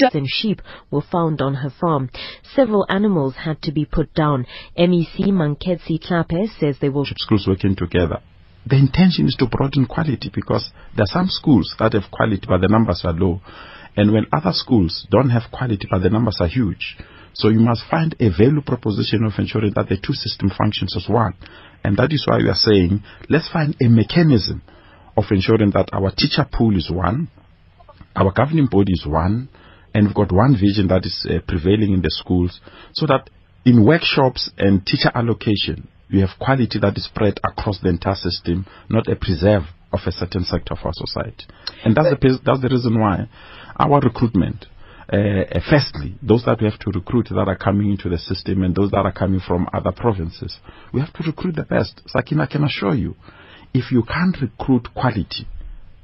and sheep were found on her farm. Several animals had to be put down. MEC Manketsi Tlhape says they will schools working together. The intention is to broaden quality because there are some schools that have quality but the numbers are low. And when other schools don't have quality but the numbers are huge. So you must find a value proposition of ensuring that the two system functions as one. And that is why we are saying let's find a mechanism of ensuring that our teacher pool is one, our governing body is one, and we've got one vision that is uh, prevailing in the schools so that in workshops and teacher allocation, we have quality that is spread across the entire system, not a preserve of a certain sector of our society. And that's, the, that's the reason why our recruitment, uh, uh, firstly, those that we have to recruit that are coming into the system and those that are coming from other provinces, we have to recruit the best. Sakina can assure you, if you can't recruit quality,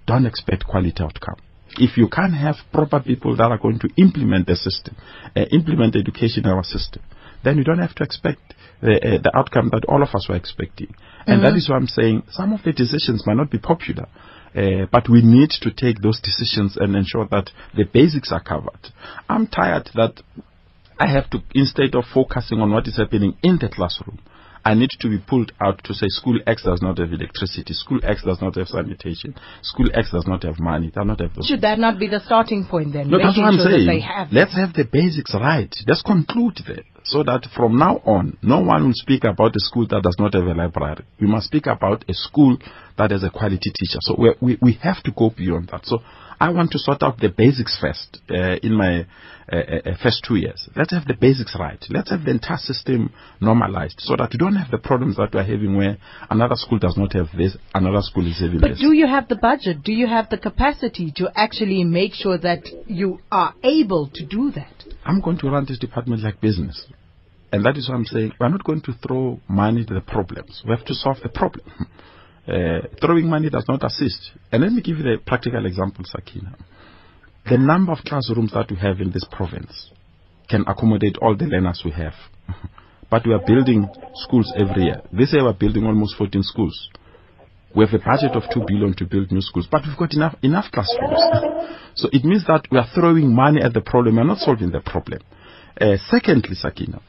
don't expect quality outcome if you can't have proper people that are going to implement the system, uh, implement education in our system, then you don't have to expect the, uh, the outcome that all of us were expecting. And Mm-hmm. that is why I'm saying some of the decisions might not be popular. Uh, but we need to take those decisions and ensure that the basics are covered. I'm tired that I have to, instead of focusing on what is happening in the classroom, I need to be pulled out to say school X does not have electricity, school X does not have sanitation, school X does not have money, does not have those. Should that not be the starting point then? No, that's what I'm sure saying. Have Let's have the basics right. Let's conclude there. So that from now on, no one will speak about a school that does not have a library. We must speak about a school that has a quality teacher. So we, we, we have to go beyond that. So I want to sort out the basics first uh, in my uh, uh, first two years. Let's have the basics right. Let's have the entire system normalized so that we don't have the problems that we're having where another school does not have this, another school is having But this. do you have the budget? Do you have the capacity to actually make sure that you are able to do that? I'm going to run this department like business. And that is why I'm saying we're not going to throw money to the problems. We have to solve the problem. Uh, throwing money does not assist. And let me give you the practical example, Sakina. The number of classrooms that we have in this province can accommodate all the learners we have. but we are building schools every year. This year we're building almost 14 schools. We have a budget of 2 billion to build new schools, but we've got enough, enough classrooms. so it means that we are throwing money at the problem, we're not solving the problem. Uh, secondly, Sakina,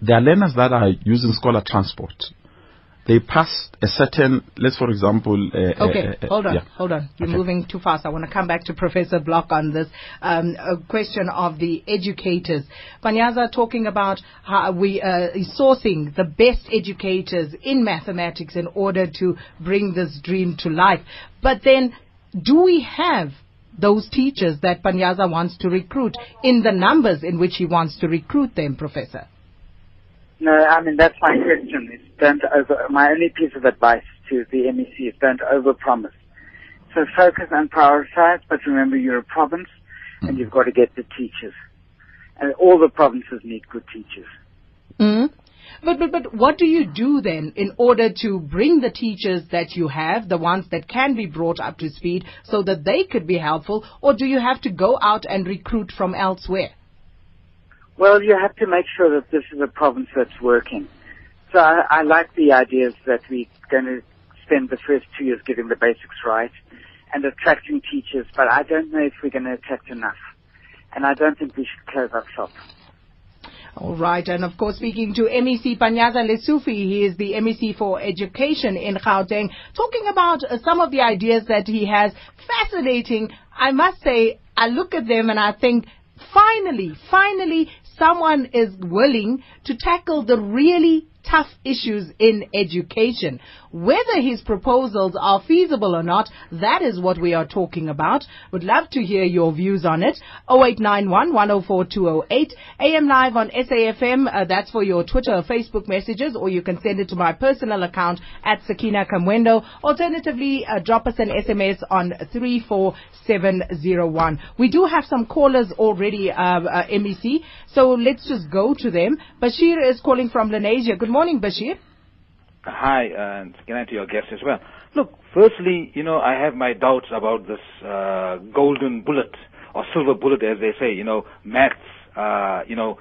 there are learners that are using scholar transport. They pass a certain, let's for example. Uh, Okay, uh, uh, hold on, yeah. hold on. You're Okay. moving too fast. I want to come back to Professor Bloch on this um, a question of the educators. Panyaza talking about how we uh, sourcing the best educators in mathematics in order to bring this dream to life. But then, do we have those teachers that Panyaza wants to recruit in the numbers in which he wants to recruit them, Professor? No, I mean that's my question. Is don't over. My only piece of advice to the MEC is don't overpromise. So focus and prioritize, but remember you're a province, and you've got to get the teachers. And all the provinces need good teachers. Mm. But, but, but what do you do then in order to bring the teachers that you have, the ones that can be brought up to speed, so that they could be helpful, or do you have to go out and recruit from elsewhere? Well, you have to make sure that this is a province that's working. So I, I like the ideas that we're going to spend the first two years getting the basics right and attracting teachers, but I don't know if we're going to attract enough. And I don't think we should close up shop. All right, and of course, speaking to MEC Panyaza Lesufi, he is the MEC for Education in Gauteng, talking about some of the ideas that he has. Fascinating. I must say, I look at them and I think, finally, finally, someone is willing to tackle the really tough issues in education. Whether his proposals are feasible or not, that is what we are talking about. Would love to hear your views on it. 0891 104 208. AM live on SAFM. Uh, that's for your Twitter or Facebook messages, or you can send it to my personal account at Sakina Kamwendo. Alternatively, uh, drop us an SMS on 34701. We do have some callers already, uh, uh, MEC, so let's just go to them. Bashir is calling from Lenasia. Good morning, Bashir. Hi, and good night to your guests as well. Look, firstly, you know, I have my doubts about this uh, golden bullet or silver bullet, as they say. You know, maths. Uh, you know,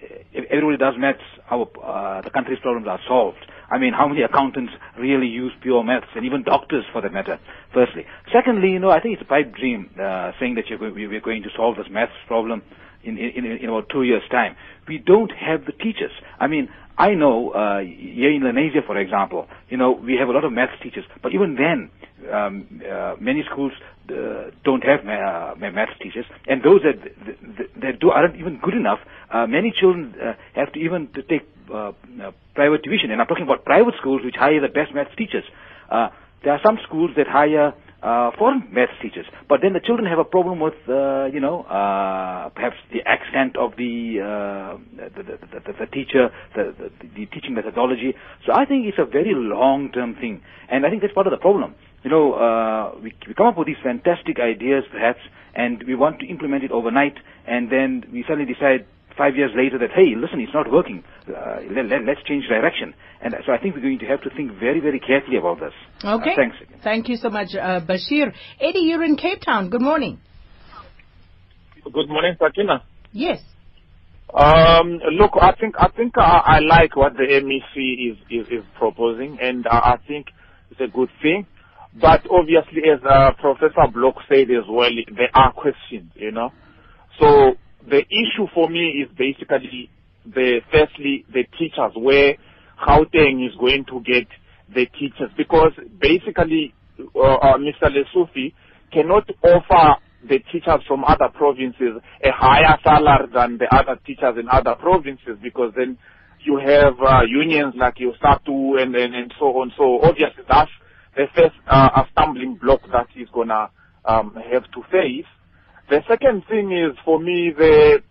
if everybody does maths, our uh, the country's problems are solved. I mean, how many accountants really use pure maths, and even doctors for that matter? Firstly, secondly, you know, I think it's a pipe dream uh, saying that we're going to solve this maths problem in, in, in about two years' time. We don't have the teachers. I mean, I know uh, here in Lenasia, for example, you know, we have a lot of math teachers, but even then, um, uh, many schools uh, don't have ma- uh, maths teachers, and those that that, that do aren't even good enough. Uh, many children uh, have to even to take uh, uh, private tuition, and I'm talking about private schools which hire the best math teachers. Uh, there are some schools that hire uh, foreign maths teachers. But then the children have a problem with, uh, you know, uh, perhaps the accent of the, uh, the, the, the, the teacher, the, the, the teaching methodology. So I think it's a very long-term thing. And I think that's part of the problem. You know, uh, we, we come up with these fantastic ideas, perhaps, and we want to implement it overnight, and then we suddenly decide five years later that, hey, listen, it's not working. Uh, let, let, let's change direction. And so I think we're going to have to think very, very carefully about this. Okay. Uh, thanks. Again. Thank you so much, uh, Bashir. Eddie, you're in Cape Town. Good morning. Good morning, Sakina. Yes. Um, look, I think I think I, I like what the MEC is, is, is proposing, and I, I think it's a good thing. But obviously, as uh, Professor Bloch said as well, there are questions, you know. So the issue for me is basically the firstly the teachers where Gauteng is going to get the teachers because basically uh, uh, Mr. Lesufi cannot offer the teachers from other provinces a higher salary than the other teachers in other provinces because then you have uh, unions like SADTU and, and and so on. So obviously that's the first uh, stumbling block that he's gonna um, have to face. The second thing is for me the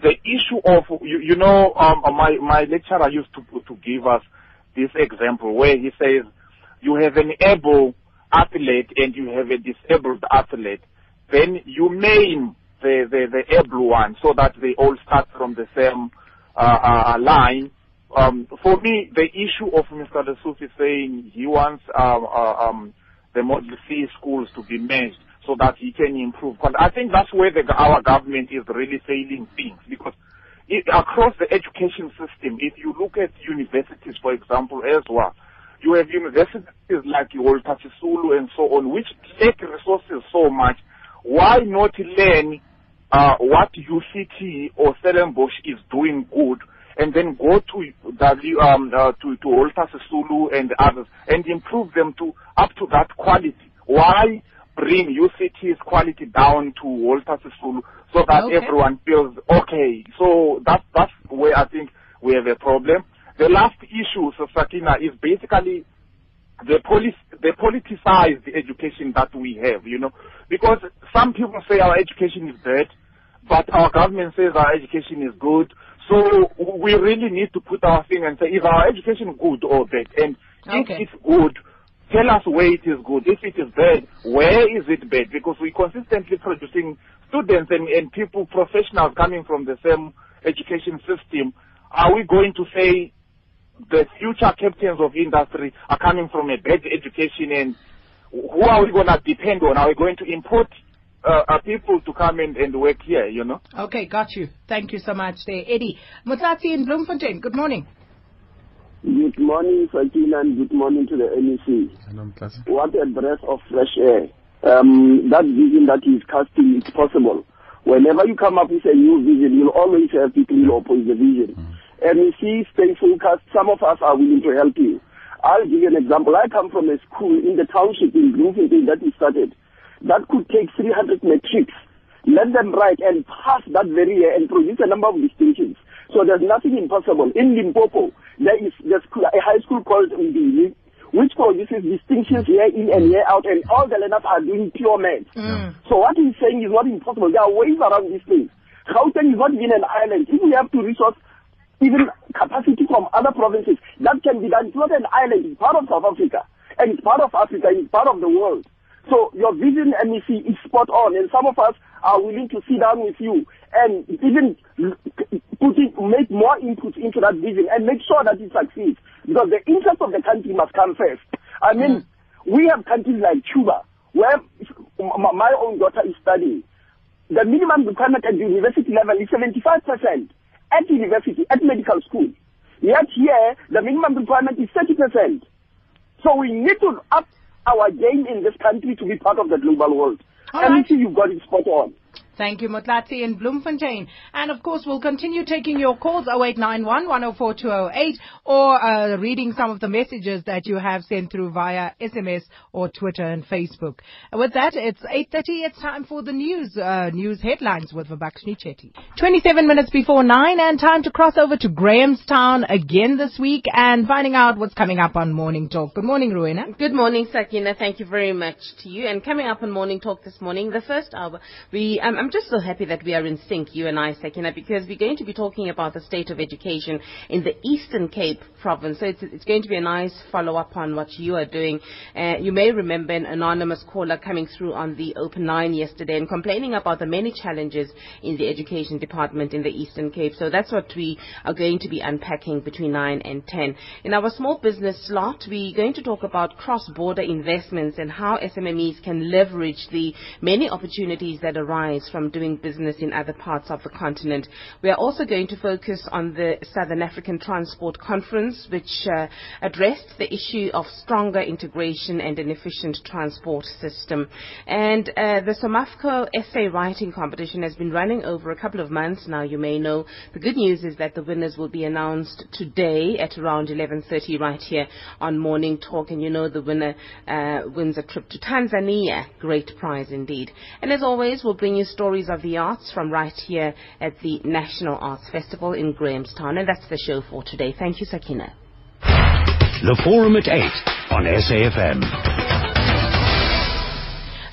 the issue of you, you know um, my my lecturer used to to give us this example where he says you have an able athlete and you have a disabled athlete, then you name the the, the able one so that they all start from the same uh, uh, line. Um, for me, the issue of Mr. Lesufi saying he wants um, uh, um, the Model C schools to be merged so that he can improve. I think that's where the, our government is really failing things because it, across the education system, if you look at universities, for example, as well, you have universities like Walter Sisulu and so on, which take resources so much. Why not learn uh, what UCT or Stellenbosch is doing good and then go to W um, uh, to to Walter and others and improve them to up to that quality? Why bring UCT's quality down to Walter Sisulu so that Okay. everyone feels okay? So that's that's where I think we have a problem. The last issue, so Sakina, is basically the police the politicize the education that we have, you know, because some people say our education is bad, but our government says our education is good. So we really need to put our thing and say is our education good or bad, and if it's good. Tell us where it is good. If it is bad, where is it bad? Because we're consistently producing students and, and people, professionals coming from the same education system. Are we going to say the future captains of industry are coming from a bad education and who are we going to depend on? Are we going to import uh, uh, people to come and, and work here, you know? Okay, got you. Thank you so much there. Eddie. Motlatsi in Bloemfontein. Good morning. Good morning, Sakina, and good morning to the MEC. What a breath of fresh air. Um, that vision that he's casting is possible. Whenever you come up with a new vision, you'll always have people who oppose the vision. MEC, stay focused. Some of us are willing to help you. I'll give you an example. I come from a school in the township in Bloemfontein that we started. That could take 300 matrics. Let them write and pass that very year and produce a number of distinctions. So there's nothing impossible. In Limpopo, there is there's a high school called Mbilwi, which produces distinctions year in and year out, and all the learners are doing pure maths. Mm. So what he's saying is not impossible. There are ways around these things. Gauteng is not even an island. If we have to resource even capacity from other provinces, that can be done. It's not an island. It's part of South Africa, and it's part of Africa. and It's part of the world. So your vision, MEC, is spot on, and some of us are willing to sit down with you and even put it, make more input into that vision and make sure that it succeeds. Because the interest of the country must come first. I mean, we have countries like Cuba, where my own daughter is studying. The minimum requirement at the university level is 75% at university, at medical school. Yet here, the minimum requirement is 30%. So we need to up our game in this country to be part of the global world. All and right. you've got it spot on. Thank you, Motlatsi in Bloemfontein. And of course, we'll continue taking your calls 0891 104 208 or uh, reading some of the messages that you have sent through via SMS or Twitter and Facebook. With that, it's 8.30. It's time for the news, uh, news headlines with Vabakshni Chetty. 27 minutes before 9 and time to cross over to Grahamstown again this week and finding out what's coming up on Morning Talk. Good morning, Rowena. Good morning, Sakina. Thank you very much to you. And coming up on Morning Talk this morning, the first hour, we, um, I'm just so happy that we are in sync, you and I, Sakina, because we're going to be talking about the state of education in the Eastern Cape province. So it's, it's going to be a nice follow-up on what you are doing. Uh, you may remember an anonymous caller coming through on the Open Line yesterday and complaining about the many challenges in the education department in the Eastern Cape. So that's what we are going to be unpacking between 9 and 10. In our small business slot, we're going to talk about cross-border investments and how SMMEs can leverage the many opportunities that arise from doing business in other parts of the continent. We are also going to focus on the Southern African Transport Conference, which uh, addressed the issue of stronger integration and an efficient transport system. And uh, the Somafco essay writing competition has been running over a couple of months now, you may know. The good news is that the winners will be announced today at around 11.30 right here on Morning Talk. And you know the winner uh, wins a trip to Tanzania. Great prize indeed. And as always, we'll bring you stories of the arts from right here at the National Arts Festival in Grahamstown. And that's the show for today. Thank you, Sakina. The Forum at 8 on SAFM.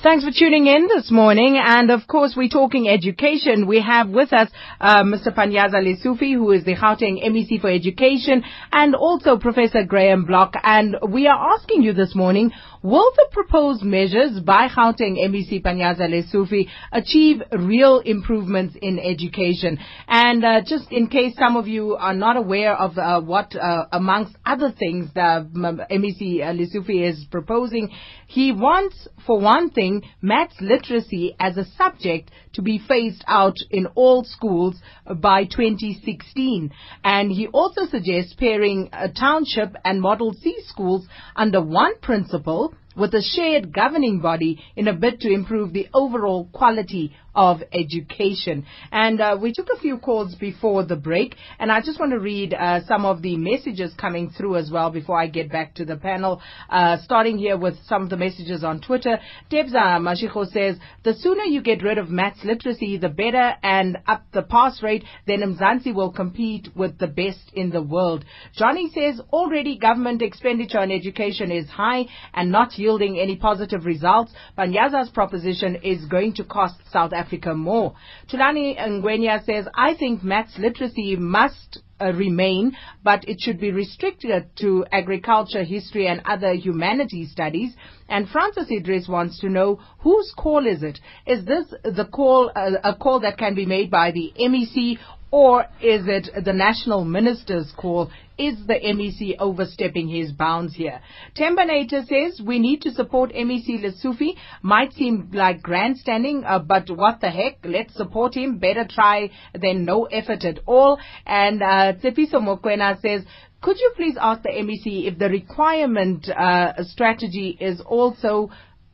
Thanks for tuning in this morning. And of course, we're talking education. We have with us uh, Mr. Panyaza Lesufi, who is the Gauteng MEC for Education, and also Professor Graeme Bloch. And we are asking you this morning, will the proposed measures by Gauteng MEC Panyaza Lesufi achieve real improvements in education? And uh, just in case some of you are not aware of uh, what, uh, amongst other things, the um, MEC uh, Lesufi is proposing, he wants, for one thing, maths literacy as a subject to be phased out in all schools by 2016. And he also suggests pairing a township and Model C schools under one principal with a shared governing body in a bid to improve the overall quality of education. And uh, we took a few calls before the break, and I just want to read uh, some of the messages coming through as well before I get back to the panel. Uh, starting here with some of the messages on Twitter. Tebza Mashiko says, the sooner you get rid of maths literacy, the better, and up the pass rate, then Mzansi will compete with the best in the world. Johnny says, already government expenditure on education is high and not yielding any positive results. Panyaza's proposition is going to cost South Africa more. Tulani Ngwenya says, I think maths literacy must uh, remain, but it should be restricted to agriculture, history, and other humanities studies. And Francis Idris wants to know whose call is it? Is this the call, uh, a call that can be made by the MEC, or is it the national minister's call? Is the MEC overstepping his bounds here? Tembanator says we need to support MEC Lesufi. Might seem like grandstanding, uh, but what the heck? Let's support him. Better try than no effort at all. And uh, Tsepiso Mokwena says could you please ask the MEC if the requirement uh, strategy is also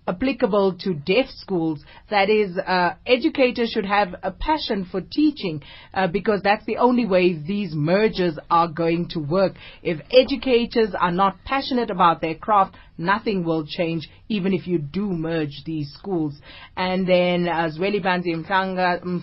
applicable to deaf schools. That is, uh, educators should have a passion for teaching uh, because that's the only way these mergers are going to work. If educators are not passionate about their craft, nothing will change, even if you do merge these schools. And then uh, Zweli Banzi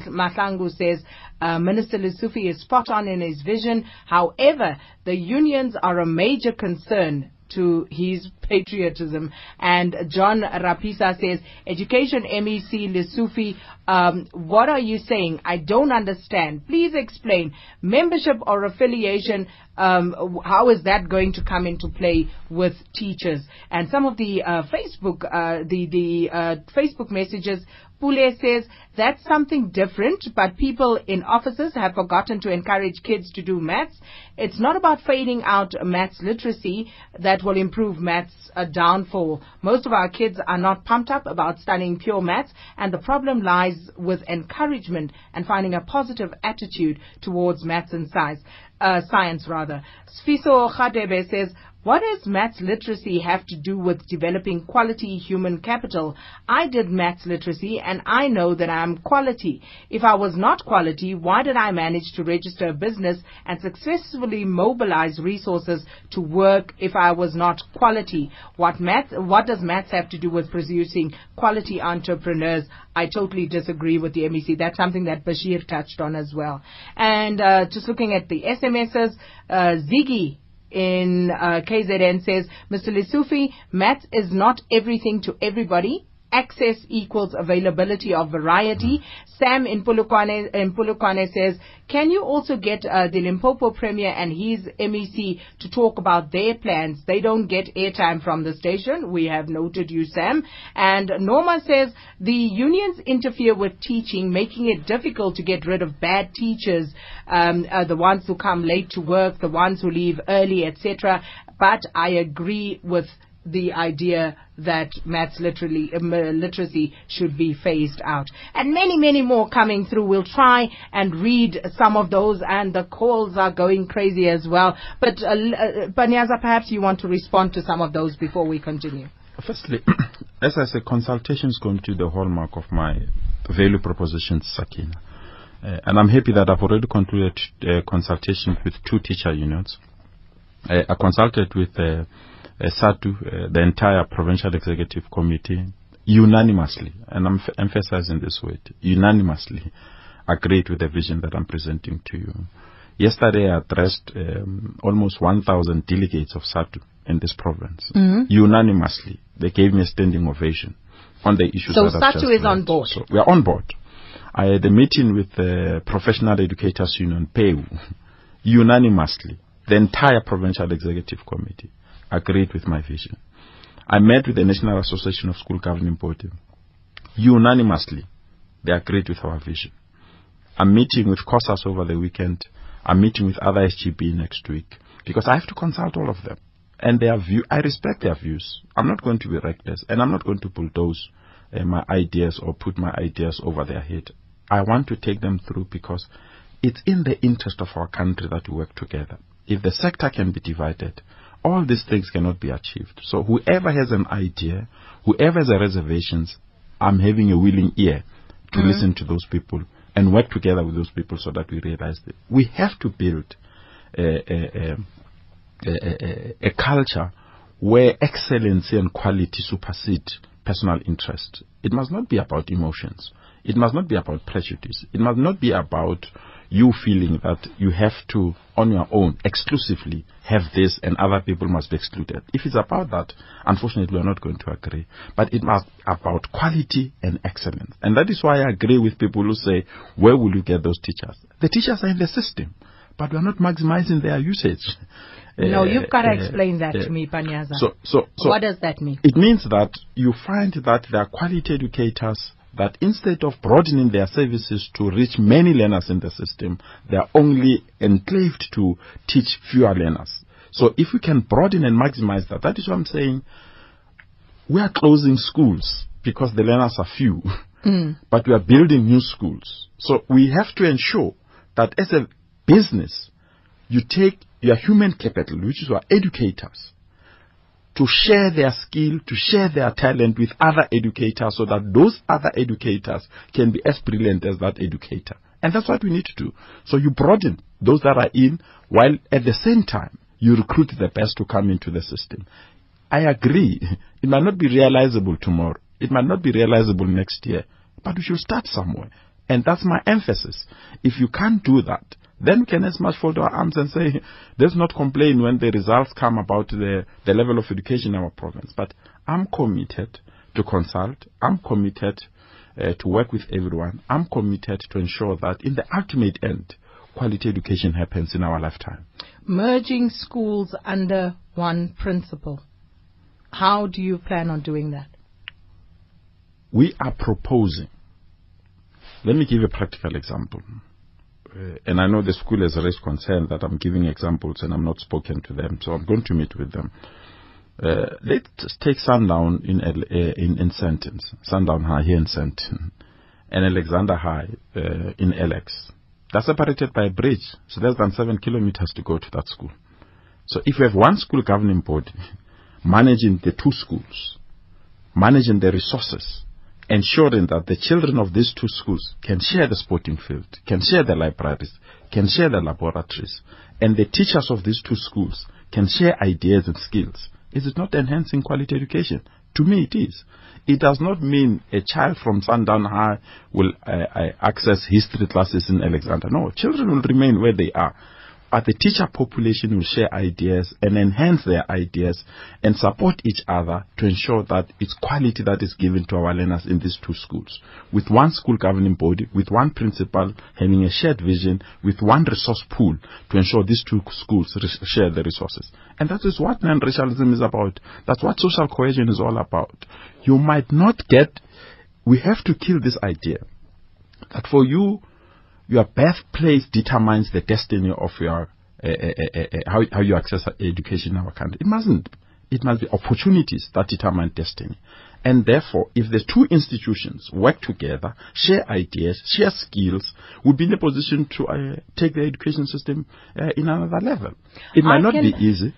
Mahlangu says, uh, Minister Lesufi is spot on in his vision. However, the unions are a major concern to his patriotism. And John Rapisa says, Education MEC Lesufi, um, what are you saying? I don't understand. Please explain. Membership or affiliation, um, how is that going to come into play with teachers? And some of the uh, Facebook, uh, the, the uh, Facebook messages Spule says that's something different, but people in offices have forgotten to encourage kids to do maths. It's not about fading out maths literacy that will improve maths uh, downfall. Most of our kids are not pumped up about studying pure maths, and the problem lies with encouragement and finding a positive attitude towards maths and science. Uh, science rather. Sfiso Khadebe says, what does maths literacy have to do with developing quality human capital? I did maths literacy and I know that I'm quality. If I was not quality, why did I manage to register a business and successfully mobilize resources to work if I was not quality? What maths, what does maths have to do with producing quality entrepreneurs? I totally disagree with the MEC. That's something that Bashir touched on as well. And uh, just looking at the SMSs, uh, Ziggy in uh, KZN says, Mr. Lesufi, maths is not everything to everybody. Access equals availability of variety. Sam in Polokwane, in Polokwane says, can you also get uh, the Limpopo Premier and his MEC to talk about their plans? They don't get airtime from the station. We have noted you, Sam. And Norma says, the unions interfere with teaching, making it difficult to get rid of bad teachers, um, uh, the ones who come late to work, the ones who leave early, etc. But I agree with the idea that maths literally, uh, literacy should be phased out. And many, many more coming through. We'll try and read some of those, and the calls are going crazy as well. But, uh, uh, Panyaza, perhaps you want to respond to some of those before we continue. Firstly, as I said, consultations is going to be the hallmark of my value proposition, Sakina. Uh, and I'm happy that I've already concluded uh, consultation with two teacher unions. Uh, I consulted with uh, uh, uh, the entire Provincial Executive Committee, unanimously, and I'm f- emphasizing this word, unanimously agreed with the vision that I'm presenting to you. Yesterday, I addressed um, almost 1,000 delegates of SADTU in this province. Mm-hmm. Unanimously, they gave me a standing ovation on the issues So that I've SADTU just is on board. So we are on board. I had a meeting with the Professional Educators Union, PEU, unanimously, the entire Provincial Executive Committee agreed with my vision. I met with the National Association of School Governing Body. Unanimously, they agreed with our vision. I'm meeting with COSAS over the weekend. I'm meeting with other SGB next week because I have to consult all of them. And their view, I respect their views. I'm not going to be reckless and I'm not going to bulldoze uh, my ideas or put my ideas over their head. I want to take them through because it's in the interest of our country that we work together. If the sector can be divided, all these things cannot be achieved. So whoever has an idea, whoever has a reservations, I'm having a willing ear to Mhm. listen to those people and work together with those people so that we realize that we have to build a, a, a, a, a, a culture where excellency and quality supersede personal interest. It must not be about emotions. It must not be about prejudice. It must not be about you feeling that you have to, on your own, exclusively have this and other people must be excluded. If it's about that, unfortunately, we're not going to agree. But it must be about quality and excellence. And that is why I agree with people who say, where will you get those teachers? The teachers are in the system, but we're not maximizing their usage. no, Uh, you've got to uh, explain that uh, to me, Panyaza. So, so, so what does that mean? it means that you find that there are quality educators that instead of broadening their services to reach many learners in the system, they are only enclaved to teach fewer learners. So if we can broaden and maximize that, that is what I'm saying. We are closing schools because the learners are few, Mm. but we are building new schools. So we have to ensure that as a business, you take your human capital, which is our educators, to share their skill, to share their talent with other educators so that those other educators can be as brilliant as that educator. And that's what we need to do. So you broaden those that are in, while at the same time, you recruit the best to come into the system. I agree. It might not be realizable tomorrow. It might not be realizable next year. But we should start somewhere. And that's my emphasis. If you can't do that, then we can as much fold our arms and say, let's not complain when the results come about the, the level of education in our province. But I'm committed to consult. I'm committed uh, to work with everyone. I'm committed to ensure that in the ultimate end, quality education happens in our lifetime. Merging schools under one principal. How do you plan on doing that? We are proposing Let me give a practical example. Uh, and I know the school has raised concern that I'm giving examples and I'm not spoken to them, so I'm going to meet with them. Uh, let's take Sandown in uh, in, in Sandton, Sandown High here in Sandton, and Alexandra High uh, in Alex. They're separated by a bridge. so less than seven kilometers to go to that school. So if you have one school governing body managing the two schools, managing the resources, ensuring that the children of these two schools can share the sporting field, can share the libraries, can share the laboratories, and the teachers of these two schools can share ideas and skills. Is it not enhancing quality education? To me, it is. It does not mean a child from Sandown High will uh, uh, access history classes in Alexandra. No, children will remain where they are but the teacher population will share ideas and enhance their ideas and support each other to ensure that it's quality that is given to our learners in these two schools. With one school governing body, with one principal having a shared vision, with one resource pool to ensure these two schools re- share the resources. And that is what non-racialism is about. That's what social cohesion is all about. You might not get, we have to kill this idea that for you your birthplace determines the destiny of your uh, uh, uh, how, how you access education in our country. It mustn't. It must be opportunities that determine destiny. And therefore, if the two institutions work together, share ideas, share skills, we'll be in a position to uh, take the education system uh, in another level. It might I not be easy,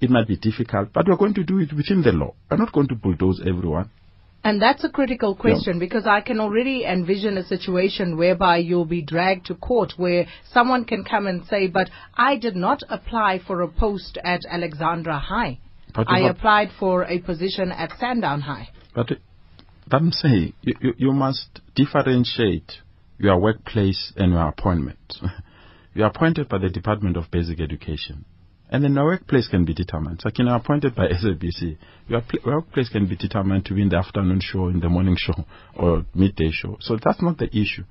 it might be difficult, but we're going to do it within the law. We're not going to bulldoze everyone. And that's a critical question because I can already envision a situation whereby you'll be dragged to court where someone can come and say, but I did not apply for a post at Alexandra High. I what- applied for a position at Sandown High. But I'm saying, you, you, you must differentiate your workplace and your appointment. you are appointed by the Department of Basic Education. And then your workplace can be determined. Like, you know, appointed by SABC, your pl- workplace can be determined to be in the afternoon show, in the morning show, or midday show. So that's not the issue.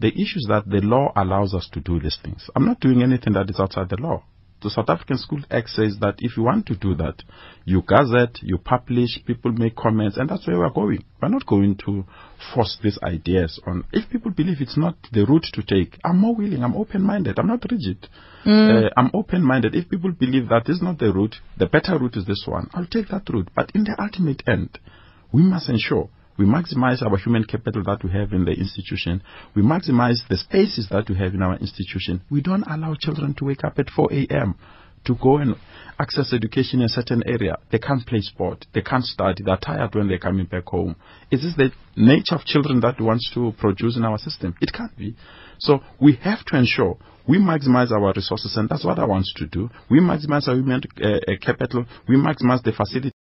The issue is that the law allows us to do these things. I'm not doing anything that is outside the law. The South African School Act says that if you want to do that, you gazette, you publish, people make comments, and that's where we're going. We're not going to force these ideas on. If people believe it's not the route to take, I'm more willing, I'm open minded, I'm not rigid. Uh, I'm open minded. If people believe that is not the route, the better route is this one, I'll take that route. But in the ultimate end, we must ensure we maximize our human capital that we have in the institution. We maximize the spaces that we have in our institution. We don't allow children to wake up at 4 a.m. to go and access education in a certain area. They can't play sport. They can't study. They're tired when they're coming back home. Is this the nature of children that we want to produce in our system? It can't be. So we have to ensure we maximize our resources, and that's what I want to do. We maximize our human uh, uh, capital. We maximize the facilities